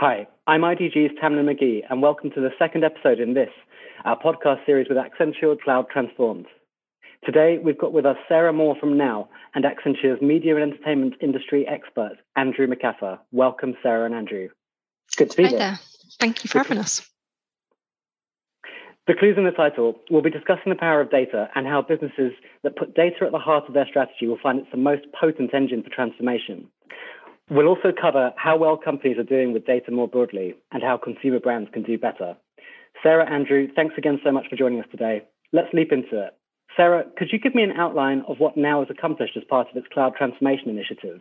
Hi, I'm IDG's Tamlin McGee, and welcome to the second episode in this, our podcast series with Accenture Cloud Transformed. Today, we've got with us Sarah Moore from Now and Accenture's media and entertainment industry expert, Andrew McCaffer. Welcome, Sarah and Andrew. It's Good to be Hi here. there. Thank you for having us. The clues in the title will be discussing the power of data and how businesses that put data at the heart of their strategy will find it's the most potent engine for transformation. We'll also cover how well companies are doing with data more broadly and how consumer brands can do better. Sarah, Andrew, thanks again so much for joining us today. Let's leap into it. Sarah, could you give me an outline of what Now has accomplished as part of its cloud transformation initiative?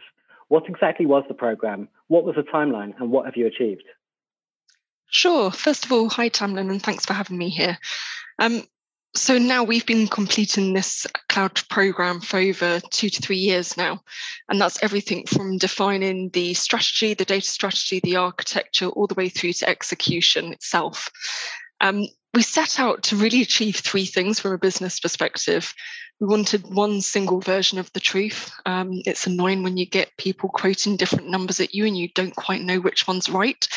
What exactly was the program? What was the timeline? And what have you achieved? Sure. First of all, hi, Tamlin, and thanks for having me here. Um, so now we've been completing this cloud program for over two to three years now. And that's everything from defining the strategy, the data strategy, the architecture, all the way through to execution itself. Um, we set out to really achieve three things from a business perspective. We wanted one single version of the truth. Um, it's annoying when you get people quoting different numbers at you and you don't quite know which one's right.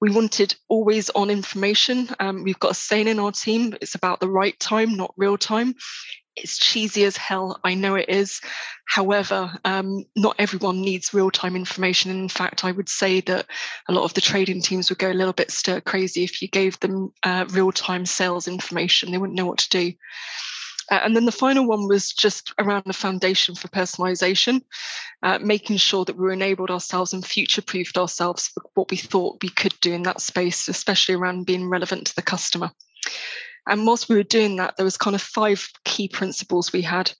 We wanted always on information. Um, we've got a saying in our team it's about the right time, not real time. It's cheesy as hell. I know it is. However, um, not everyone needs real time information. In fact, I would say that a lot of the trading teams would go a little bit stir crazy if you gave them uh, real time sales information. They wouldn't know what to do. Uh, and then the final one was just around the foundation for personalization, uh, making sure that we were enabled ourselves and future proofed ourselves for what we thought we could do in that space, especially around being relevant to the customer. And whilst we were doing that, there was kind of five key principles we had.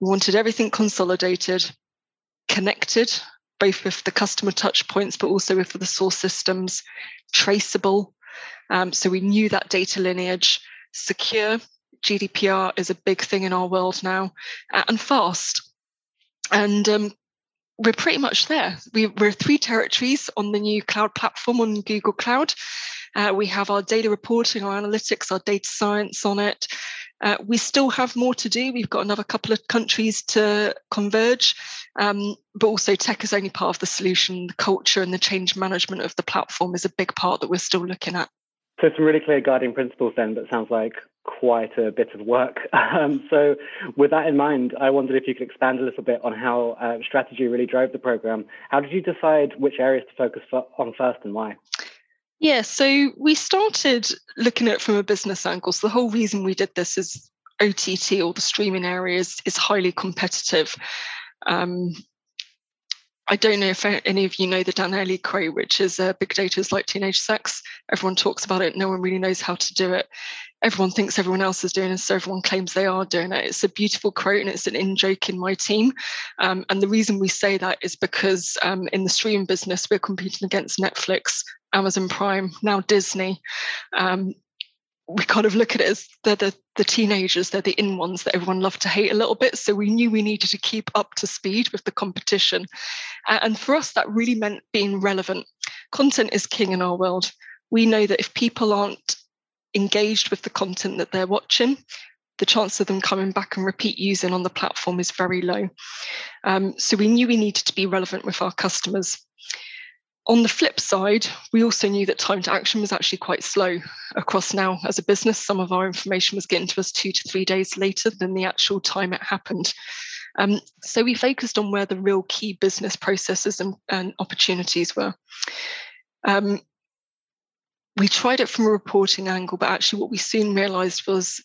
We wanted everything consolidated, connected, both with the customer touch points, but also with the source systems, traceable. Um, so we knew that data lineage, secure, GDPR is a big thing in our world now, and fast. And um, we're pretty much there. We, are three territories on the new cloud platform on Google Cloud. Uh, we have our data reporting, our analytics, our data science on it. Uh, we still have more to do. We've got another couple of countries to converge, um, but also tech is only part of the solution. The culture and the change management of the platform is a big part that we're still looking at. So some really clear guiding principles then, but sounds like quite a bit of work. Um, so, with that in mind, I wondered if you could expand a little bit on how uh, strategy really drove the program. How did you decide which areas to focus on first and why? Yeah, so we started looking at it from a business angle. So, the whole reason we did this is OTT or the streaming areas is highly competitive. Um, I don't know if any of you know the Dan Ariely quote, which is uh, big data is like teenage sex. Everyone talks about it. No one really knows how to do it. Everyone thinks everyone else is doing it, so everyone claims they are doing it. It's a beautiful quote and it's an in joke in my team. Um, and the reason we say that is because um, in the streaming business, we're competing against Netflix, Amazon Prime, now Disney. Um, we kind of look at it as they're the, the teenagers, they're the in ones that everyone loved to hate a little bit. So we knew we needed to keep up to speed with the competition. And for us, that really meant being relevant. Content is king in our world. We know that if people aren't engaged with the content that they're watching, the chance of them coming back and repeat using on the platform is very low. Um, so we knew we needed to be relevant with our customers. On the flip side, we also knew that time to action was actually quite slow across now as a business. Some of our information was getting to us two to three days later than the actual time it happened. Um, so we focused on where the real key business processes and, and opportunities were. Um, we tried it from a reporting angle, but actually, what we soon realized was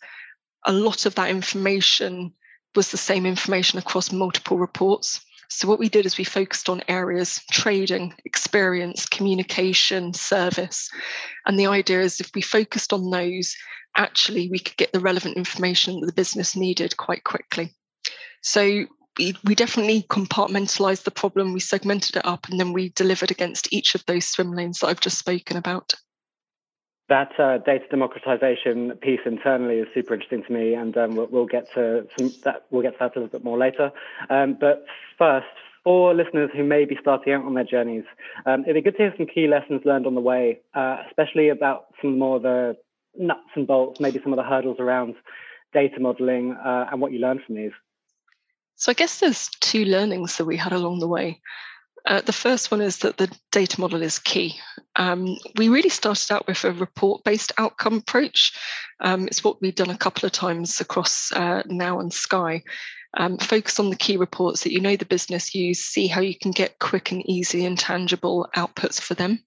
a lot of that information was the same information across multiple reports. So, what we did is we focused on areas trading, experience, communication, service. And the idea is if we focused on those, actually, we could get the relevant information that the business needed quite quickly. So, we, we definitely compartmentalized the problem, we segmented it up, and then we delivered against each of those swim lanes that I've just spoken about that uh, data democratization piece internally is super interesting to me, and um, we'll, we'll, get to some that we'll get to that a little bit more later. Um, but first, for listeners who may be starting out on their journeys, um, it'd be good to hear some key lessons learned on the way, uh, especially about some more of the nuts and bolts, maybe some of the hurdles around data modeling, uh, and what you learned from these. So I guess there's two learnings that we had along the way. Uh, the first one is that the data model is key. Um, we really started out with a report based outcome approach. Um, it's what we've done a couple of times across uh, Now and Sky. Um, focus on the key reports that you know the business use, see how you can get quick and easy and tangible outputs for them.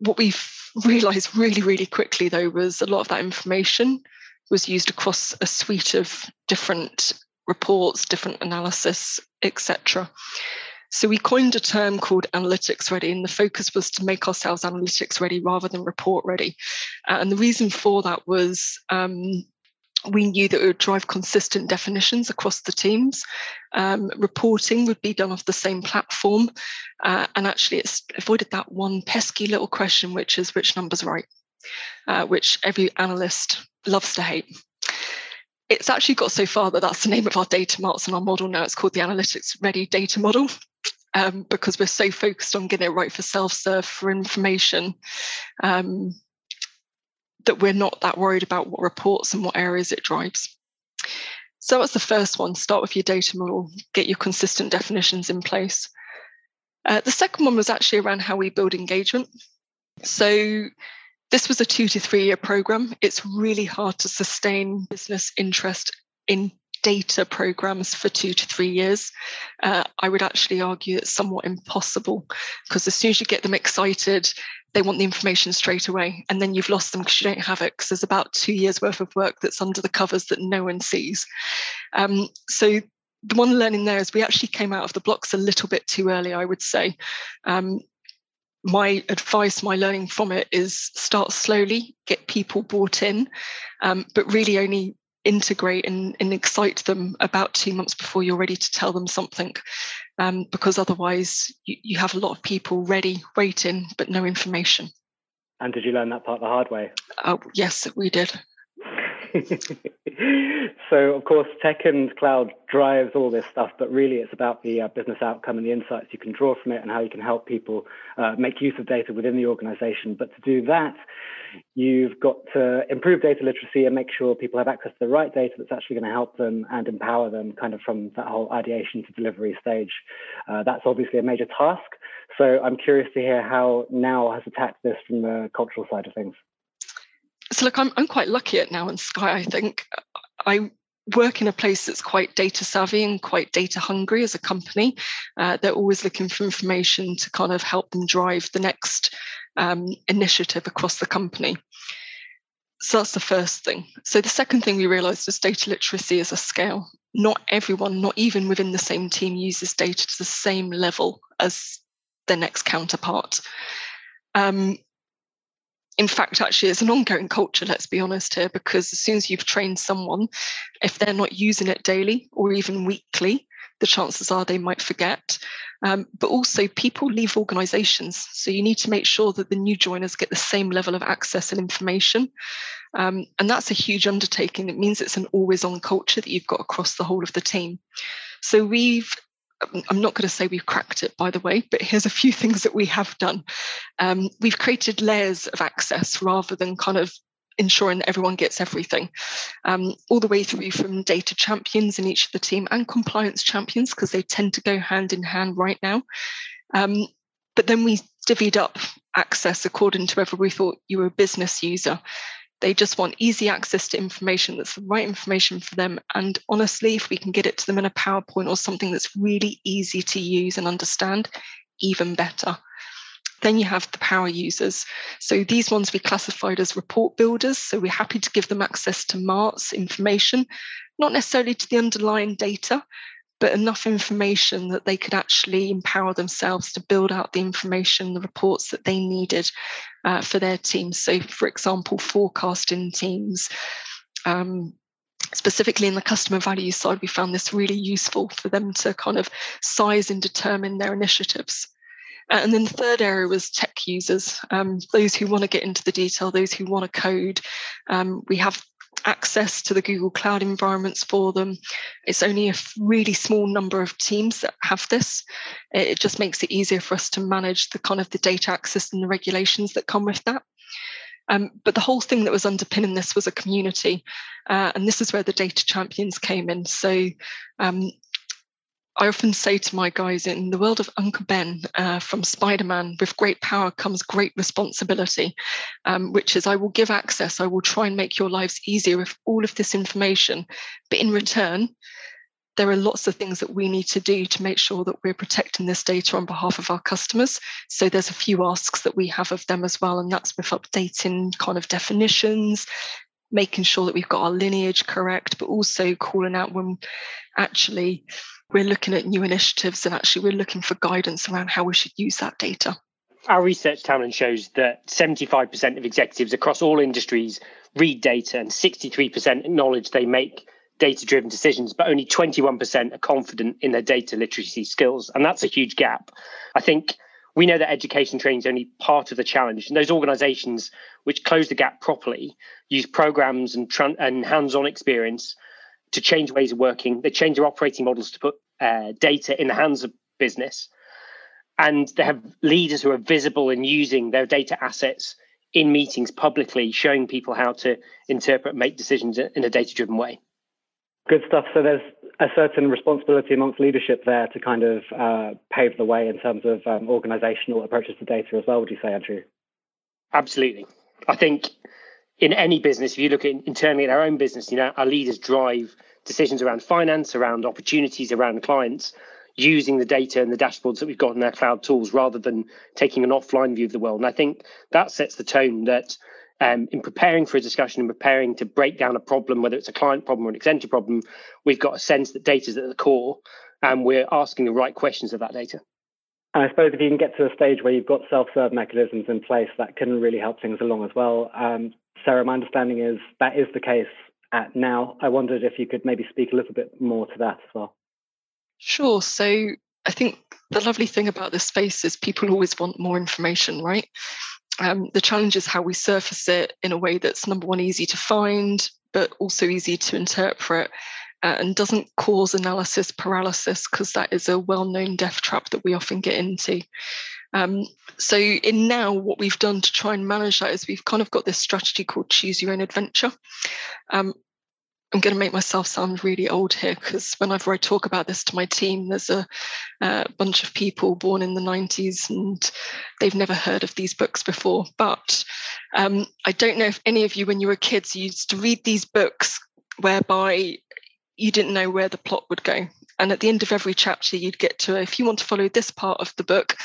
What we've realized really, really quickly, though, was a lot of that information was used across a suite of different reports, different analysis, etc. So we coined a term called analytics ready, and the focus was to make ourselves analytics ready rather than report ready. Uh, and the reason for that was um, we knew that it would drive consistent definitions across the teams. Um, reporting would be done off the same platform. Uh, and actually, it's avoided that one pesky little question, which is which number's right, uh, which every analyst loves to hate it's actually got so far that that's the name of our data marts and our model now. It's called the Analytics Ready Data Model um, because we're so focused on getting it right for self-serve for information um, that we're not that worried about what reports and what areas it drives. So that's the first one. Start with your data model, get your consistent definitions in place. Uh, the second one was actually around how we build engagement. So this was a two to three year program. It's really hard to sustain business interest in data programs for two to three years. Uh, I would actually argue it's somewhat impossible because as soon as you get them excited, they want the information straight away, and then you've lost them because you don't have it because there's about two years worth of work that's under the covers that no one sees. Um, so the one learning there is we actually came out of the blocks a little bit too early, I would say. Um, my advice, my learning from it is start slowly, get people bought in, um, but really only integrate and, and, excite them about two months before you're ready to tell them something. Um, because otherwise, you, you have a lot of people ready, waiting, but no information. And did you learn that part the hard way? Oh, yes, we did. so, of course, tech and cloud drives all this stuff, but really it's about the uh, business outcome and the insights you can draw from it and how you can help people uh, make use of data within the organization. But to do that, you've got to improve data literacy and make sure people have access to the right data that's actually going to help them and empower them kind of from that whole ideation to delivery stage. Uh, that's obviously a major task. So I'm curious to hear how Now has attacked this from the cultural side of things so look, I'm I'm quite lucky at now in Sky. I think I work in a place that's quite data savvy and quite data hungry as a company. Uh, they're always looking for information to kind of help them drive the next um, initiative across the company. So that's the first thing. So the second thing we realized is data literacy is a scale. Not everyone, not even within the same team, uses data to the same level as their next counterpart. Um, in fact, actually, it's an ongoing culture, let's be honest here, because as soon as you've trained someone, if they're not using it daily or even weekly, the chances are they might forget. Um, but also, people leave organizations. So you need to make sure that the new joiners get the same level of access and information. Um, and that's a huge undertaking. It means it's an always on culture that you've got across the whole of the team. So we've I'm not going to say we've cracked it, by the way, but here's a few things that we have done. Um, we've created layers of access rather than kind of ensuring everyone gets everything, um, all the way through from data champions in each of the team and compliance champions, because they tend to go hand in hand right now. Um, but then we divvied up access according to whether we thought you were a business user. They just want easy access to information that's the right information for them. And honestly, if we can get it to them in a PowerPoint or something that's really easy to use and understand, even better. Then you have the power users. So these ones we classified as report builders. So we're happy to give them access to MARTS information, not necessarily to the underlying data, but enough information that they could actually empower themselves to build out the information, the reports that they needed uh, for their teams. So, for example, forecasting teams. Um, specifically in the customer value side, we found this really useful for them to kind of size and determine their initiatives. And then the third area was tech users, um, those who want to get into the detail, those who want to code. Um, we have access to the Google Cloud environments for them. It's only a really small number of teams that have this. It just makes it easier for us to manage the kind of the data access and the regulations that come with that. Um, but the whole thing that was underpinning this was a community, uh, and this is where the data champions came in. So um, I often say to my guys in the world of Uncle Ben uh, from Spider Man, with great power comes great responsibility, um, which is I will give access, I will try and make your lives easier with all of this information. But in return, there are lots of things that we need to do to make sure that we're protecting this data on behalf of our customers. So there's a few asks that we have of them as well, and that's with updating kind of definitions, making sure that we've got our lineage correct, but also calling out when actually we're looking at new initiatives and actually we're looking for guidance around how we should use that data. Our research, Tamlin, shows that 75% of executives across all industries read data and 63% acknowledge they make data driven decisions, but only 21% are confident in their data literacy skills. And that's a huge gap. I think we know that education training is only part of the challenge. And those organizations which close the gap properly use programs and, and hands on experience to change ways of working. They change their operating models to put uh, data in the hands of business. And they have leaders who are visible in using their data assets in meetings publicly, showing people how to interpret and make decisions in a data driven way. Good stuff. So there's a certain responsibility amongst leadership there to kind of uh, pave the way in terms of um, organizational approaches to data as well, would you say, Andrew? Absolutely. I think in any business, if you look at internally at our own business, you know, our leaders drive decisions around finance, around opportunities, around clients, using the data and the dashboards that we've got in our cloud tools rather than taking an offline view of the world. And I think that sets the tone that um, in preparing for a discussion and preparing to break down a problem, whether it's a client problem or an Accenture problem, we've got a sense that data is at the core and we're asking the right questions of that data. And I suppose if you can get to a stage where you've got self-serve mechanisms in place, that can really help things along as well. Um, Sarah, my understanding is that is the case at now. I wondered if you could maybe speak a little bit more to that as well. Sure. So I think the lovely thing about this space is people always want more information, right? Um, the challenge is how we surface it in a way that's number one, easy to find, but also easy to interpret uh, and doesn't cause analysis paralysis because that is a well-known death trap that we often get into. Um, so in now, what we've done to try and manage that is we've kind of got this strategy called choose your own adventure. Um, I'm going to make myself sound really old here because whenever I talk about this to my team, there's a, bunch of people born in the 90s and they've never heard of these books before. But um, I don't know if any of you, when you were kids, used to read these books whereby you didn't know where the plot would go. And at the end of every chapter, you'd get to, if you want to follow this part of the book,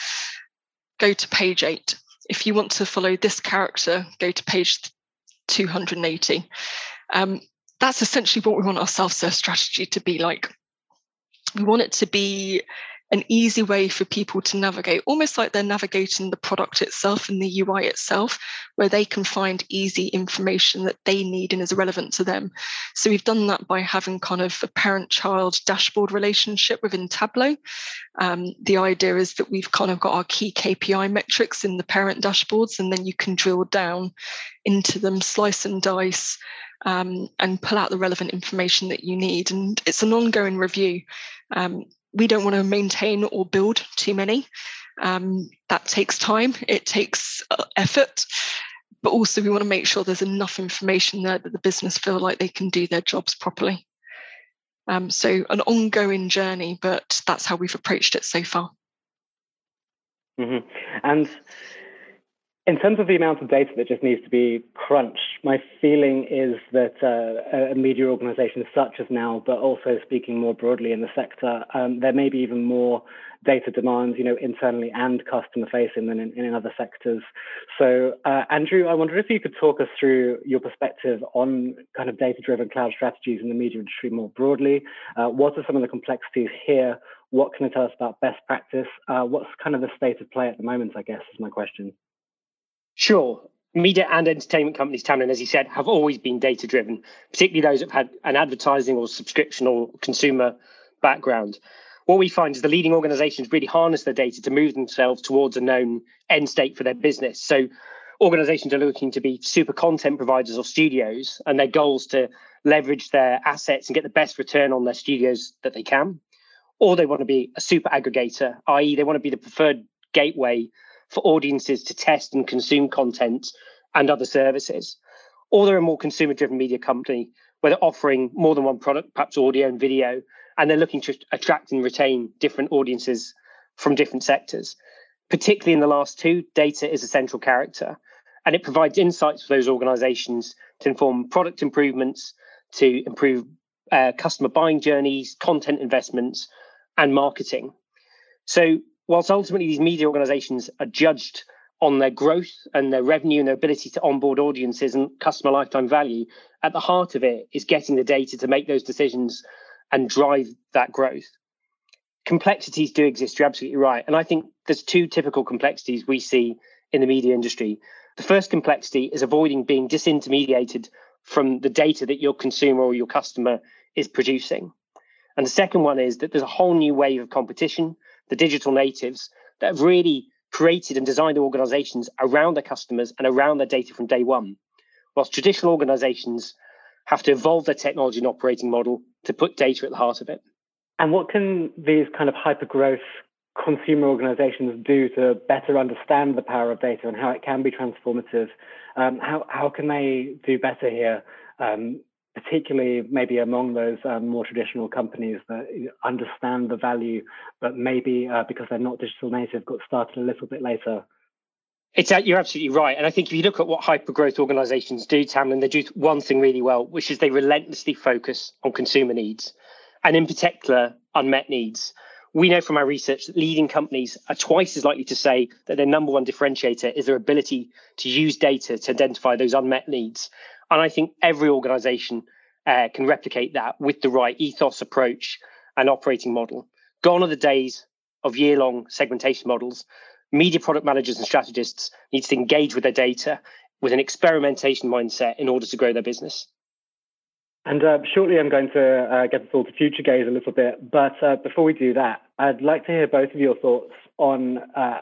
go to page eight. If you want to follow this character, go to page 280. Um, that's essentially what we want our self-serve strategy to be like. We want it to be an easy way for people to navigate, almost like they're navigating the product itself and the UI itself, where they can find easy information that they need and is relevant to them. So we've done that by having kind of a parent child dashboard relationship within Tableau. Um, the idea is that we've kind of got our key KPI metrics in the parent dashboards, and then you can drill down into them, slice and dice. Um, and pull out the relevant information that you need. And it's an ongoing review. Um, we don't want to maintain or build too many. Um, that takes time, it takes uh, effort, but also we want to make sure there's enough information there that the business feel like they can do their jobs properly. Um, so an ongoing journey, but that's how we've approached it so far. Mm-hmm. And in terms of the amount of data that just needs to be crunched, my feeling is that uh, a media organization such as now, but also speaking more broadly in the sector, um, there may be even more data demands, you know, internally and customer facing than in, in other sectors. So, uh, Andrew, I wonder if you could talk us through your perspective on kind of data driven cloud strategies in the media industry more broadly. Uh, what are some of the complexities here? What can you tell us about best practice? Uh, what's kind of the state of play at the moment, I guess, is my question. Sure. Media and entertainment companies, Tamlin, as you said, have always been data driven, particularly those that have had an advertising or subscription or consumer background. What we find is the leading organizations really harness their data to move themselves towards a known end state for their business. So organizations are looking to be super content providers or studios, and their goals to leverage their assets and get the best return on their studios that they can. Or they want to be a super aggregator, i.e., they want to be the preferred gateway for audiences to test and consume content and other services. Or they're a more consumer driven media company where they're offering more than one product, perhaps audio and video, and they're looking to attract and retain different audiences from different sectors. Particularly in the last two, data is a central character, and it provides insights for those organizations to inform product improvements, to improve uh, customer buying journeys, content investments, and marketing. So, whilst ultimately these media organizations are judged on their growth and their revenue and their ability to onboard audiences and customer lifetime value, at the heart of it is getting the data to make those decisions and drive that growth. Complexities do exist, you're absolutely right. And I think there's two typical complexities we see in the media industry. The first complexity is avoiding being disintermediated from the data that your consumer or your customer is producing. And the second one is that there's a whole new wave of competition, the digital natives, that have really created and designed organizations around their customers and around their data from day one. Whilst traditional organizations have to evolve their technology and operating model to put data at the heart of it. And what can these kind of hyper growth consumer organizations do to better understand the power of data and how it can be transformative? Um, how, how can they do better here? Um, particularly maybe among those um, more traditional companies that understand the value, but maybe uh, because they're not digital native, got started a little bit later. It's you're absolutely right, and I think if you look at what hyper growth organisations do, Tamlin, they do one thing really well, which is they relentlessly focus on consumer needs, and in particular unmet needs. We know from our research that leading companies are twice as likely to say that their number one differentiator is their ability to use data to identify those unmet needs and I think every organization uh, can replicate that with the right ethos approach and operating model. Gone are the days of year long segmentation models. Media product managers and strategists need to engage with their data with an experimentation mindset in order to grow their business. And uh, shortly, I'm going to uh, get us all to future gaze a little bit. But uh, before we do that, I'd like to hear both of your thoughts on. Uh,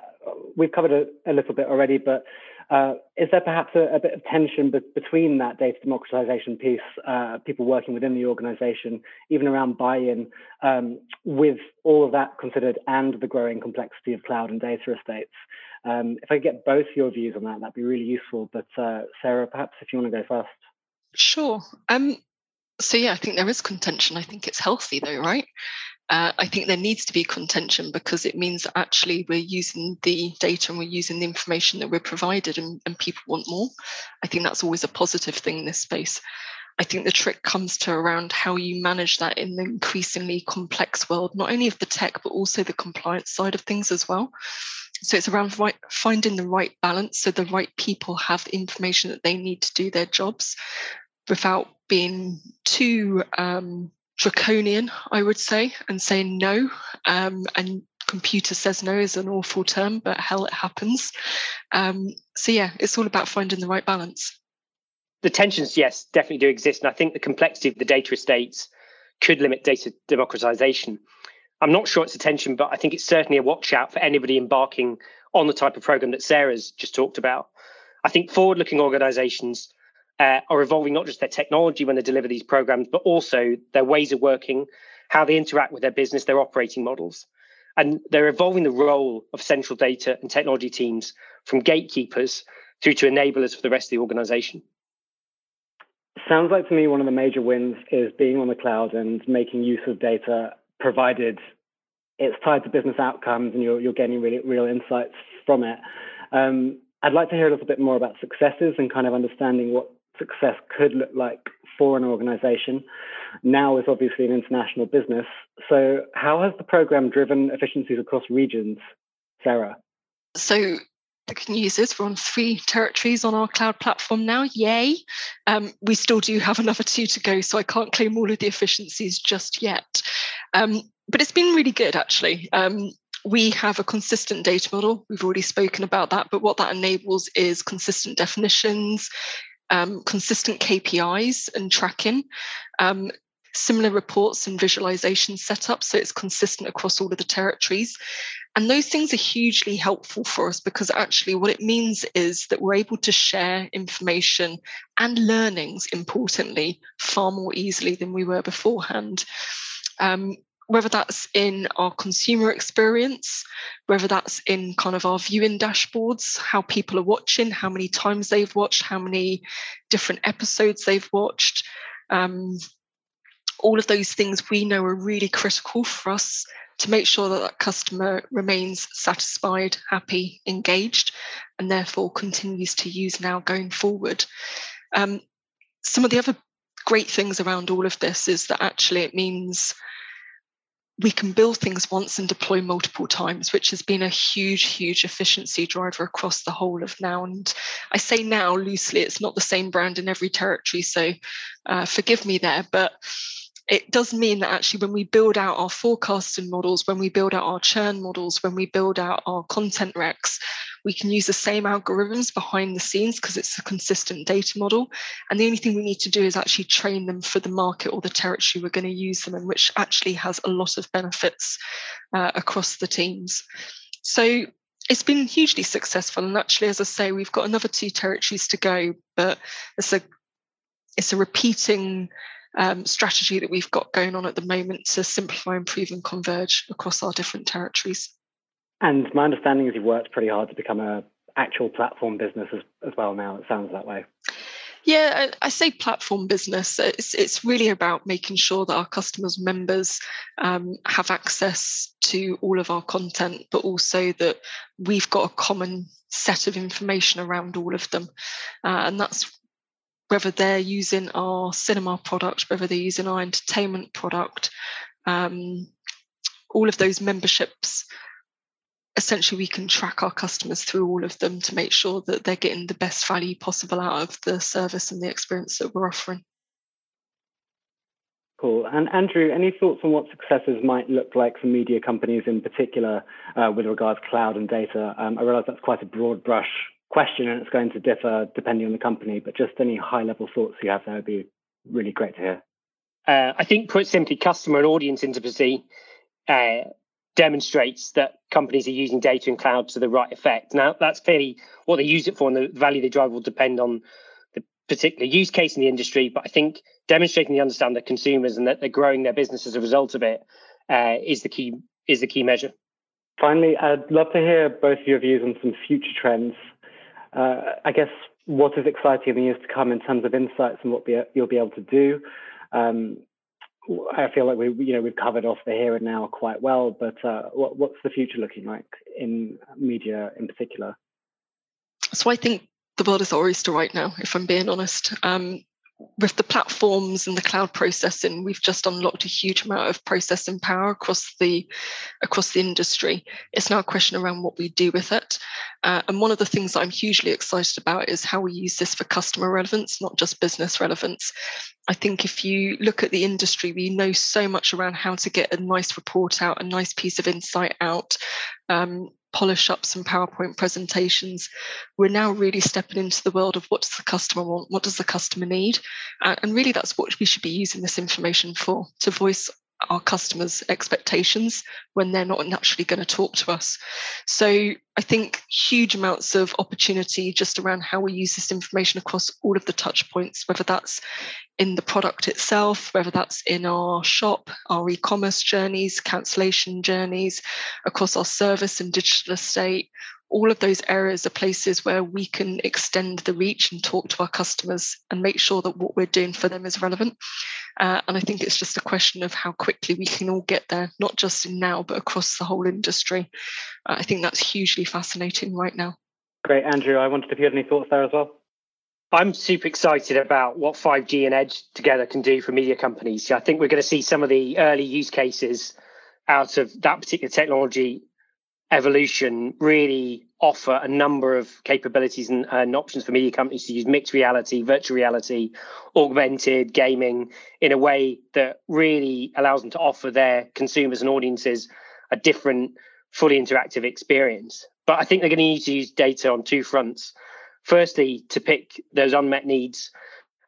we've covered a, a, little bit already, but uh, is there perhaps a, a, bit of tension be- between that data democratization piece, uh, people working within the organization, even around buy in, um, with all of that considered and the growing complexity of cloud and data estates? Um, if I could get both your views on that, that'd be really useful. But uh, Sarah, perhaps if you want to go first. Sure. Um, so, yeah, I think there is contention. I think it's healthy, though, right? Uh, I think there needs to be contention because it means that actually we're using the data and we're using the information that we're provided and, and people want more. I think that's always a positive thing in this space. I think the trick comes to around how you manage that in the increasingly complex world, not only of the tech, but also the compliance side of things as well. So it's around right, finding the right balance so the right people have the information that they need to do their jobs without being too um, draconian, I would say, and saying no. Um, and computer says no is an awful term, but hell, it happens. Um, so yeah, it's all about finding the right balance. The tensions, yes, definitely do exist, and I think the complexity of the data estates could limit data democratization. I'm not sure it's a tension, but I think it's certainly a watch out for anybody embarking on the type of program that Sarah's just talked about. I think forward looking organizations uh, are evolving not just their technology when they deliver these programs, but also their ways of working, how they interact with their business, their operating models. And they're evolving the role of central data and technology teams from gatekeepers through to enablers for the rest of the organization. Sounds like to me one of the major wins is being on the cloud and making use of data provided it's tied to business outcomes and you're, you're getting really real insights from it. Um, I'd like to hear a little bit more about successes and kind of understanding what success could look like for an organization. Now is obviously an international business. So, how has the program driven efficiencies across regions, Sarah? So, the good news is we're on three territories on our cloud platform now. Yay. Um, we still do have another two to go, so I can't claim all of the efficiencies just yet. Um, but it's been really good, actually. Um, we have a consistent data model. We've already spoken about that, but what that enables is consistent definitions, um, consistent KPIs and tracking, um, similar reports and visualization setup, so it's consistent across all of the territories. And those things are hugely helpful for us because actually, what it means is that we're able to share information and learnings, importantly, far more easily than we were beforehand. Um, whether that's in our consumer experience, whether that's in kind of our viewing dashboards, how people are watching, how many times they've watched, how many different episodes they've watched, um, all of those things we know are really critical for us to make sure that that customer remains satisfied, happy, engaged, and therefore continues to use now going forward. Um, some of the other great things around all of this is that actually it means we can build things once and deploy multiple times, which has been a huge, huge efficiency driver across the whole of now. And I say now loosely, it's not the same brand in every territory, so uh, forgive me there. But it does mean that actually when we build out our forecasting models, when we build out our churn models, when we build out our content recs, we can use the same algorithms behind the scenes because it's a consistent data model. And the only thing we need to do is actually train them for the market or the territory we're going to use them in, which actually has a lot of benefits uh, across the teams. So it's been hugely successful. And actually, as I say, we've got another two territories to go, but it's a it's a repeating um, strategy that we've got going on at the moment to simplify, improve, and converge across our different territories. And my understanding is you've worked pretty hard to become a actual platform business as, as well now. It sounds that way. Yeah, I, say platform business. It's, it's really about making sure that our customers, members um, have access to all of our content, but also that we've got a common set of information around all of them. Uh, and that's whether they're using our cinema product, whether they're using our entertainment product, um, all of those memberships. Essentially, we can track our customers through all of them to make sure that they're getting the best value possible out of the service and the experience that we're offering. Cool. And Andrew, any thoughts on what successes might look like for media companies in particular uh, with regards to cloud and data? Um, I realize that's quite a broad brush question and it's going to differ depending on the company, but just any high level thoughts you have there would be really great to hear. Uh, I think, put simply, customer and audience intimacy uh, demonstrates that companies are using data and cloud to the right effect. Now, that's clearly what they use it for, and the value they drive will depend on the particular use case in the industry. But I think demonstrating they understand their consumers and that they're growing their business as a result of it uh, is the key is the key measure. Finally, I'd love to hear both of your views on some future trends uh, I guess what is exciting in the years to come in terms of insights and what be, you'll be able to do. Um, I feel like we, you know, we've covered off the here and now quite well, but uh, what, what's the future looking like in media in particular? So I think the world is our oyster right now, if I'm being honest. Um, with the platforms and the cloud processing, we've just unlocked a huge amount of processing power across the across the industry. It's now a question around what we do with it. Uh, and one of the things that I'm hugely excited about is how we use this for customer relevance, not just business relevance. I think if you look at the industry, we know so much around how to get a nice report out, a nice piece of insight out. Um, polish up some PowerPoint presentations, we're now really stepping into the world of what does the customer want, what does the customer need, and really that's what we should be using this information for to voice our customers' expectations when they're not naturally going to talk to us. So I think huge amounts of opportunity just around how we use this information across all of the touch points, whether that's in the product itself, whether that's in our shop, our e-commerce journeys, cancellation journeys, across our service and digital estate, all of those areas are places where we can extend the reach and talk to our customers and make sure that what we're doing for them is relevant. Uh, and I think it's just a question of how quickly we can all get there, not just in now, but across the whole industry. Uh, I think that's hugely fascinating right now. Great, Andrew. I wondered if you had any thoughts there as well. I'm super excited about what 5G and Edge together can do for media companies. I think we're going to see some of the early use cases out of that particular technology evolution really offer a number of capabilities and, and, options for media companies to use mixed reality, virtual reality, augmented gaming in a way that really allows them to offer their consumers and audiences a different, fully interactive experience. But I think they're going to need to use data on two fronts. Firstly, to pick those unmet needs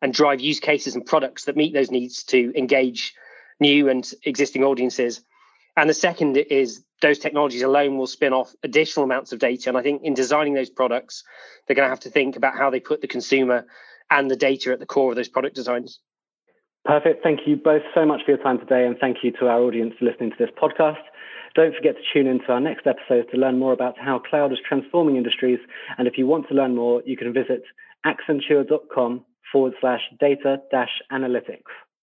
and drive use cases and products that meet those needs to engage new and existing audiences. And the second is those technologies alone will spin off additional amounts of data. And I think in designing those products, they're going to have to think about how they put the consumer and the data at the core of those product designs. Perfect. Thank you both so much for your time today. And thank you to our audience for listening to this podcast. Don't forget to tune in to our next episode to learn more about how cloud is transforming industries. And if you want to learn more, you can visit accenture.com forward slash data dash analytics.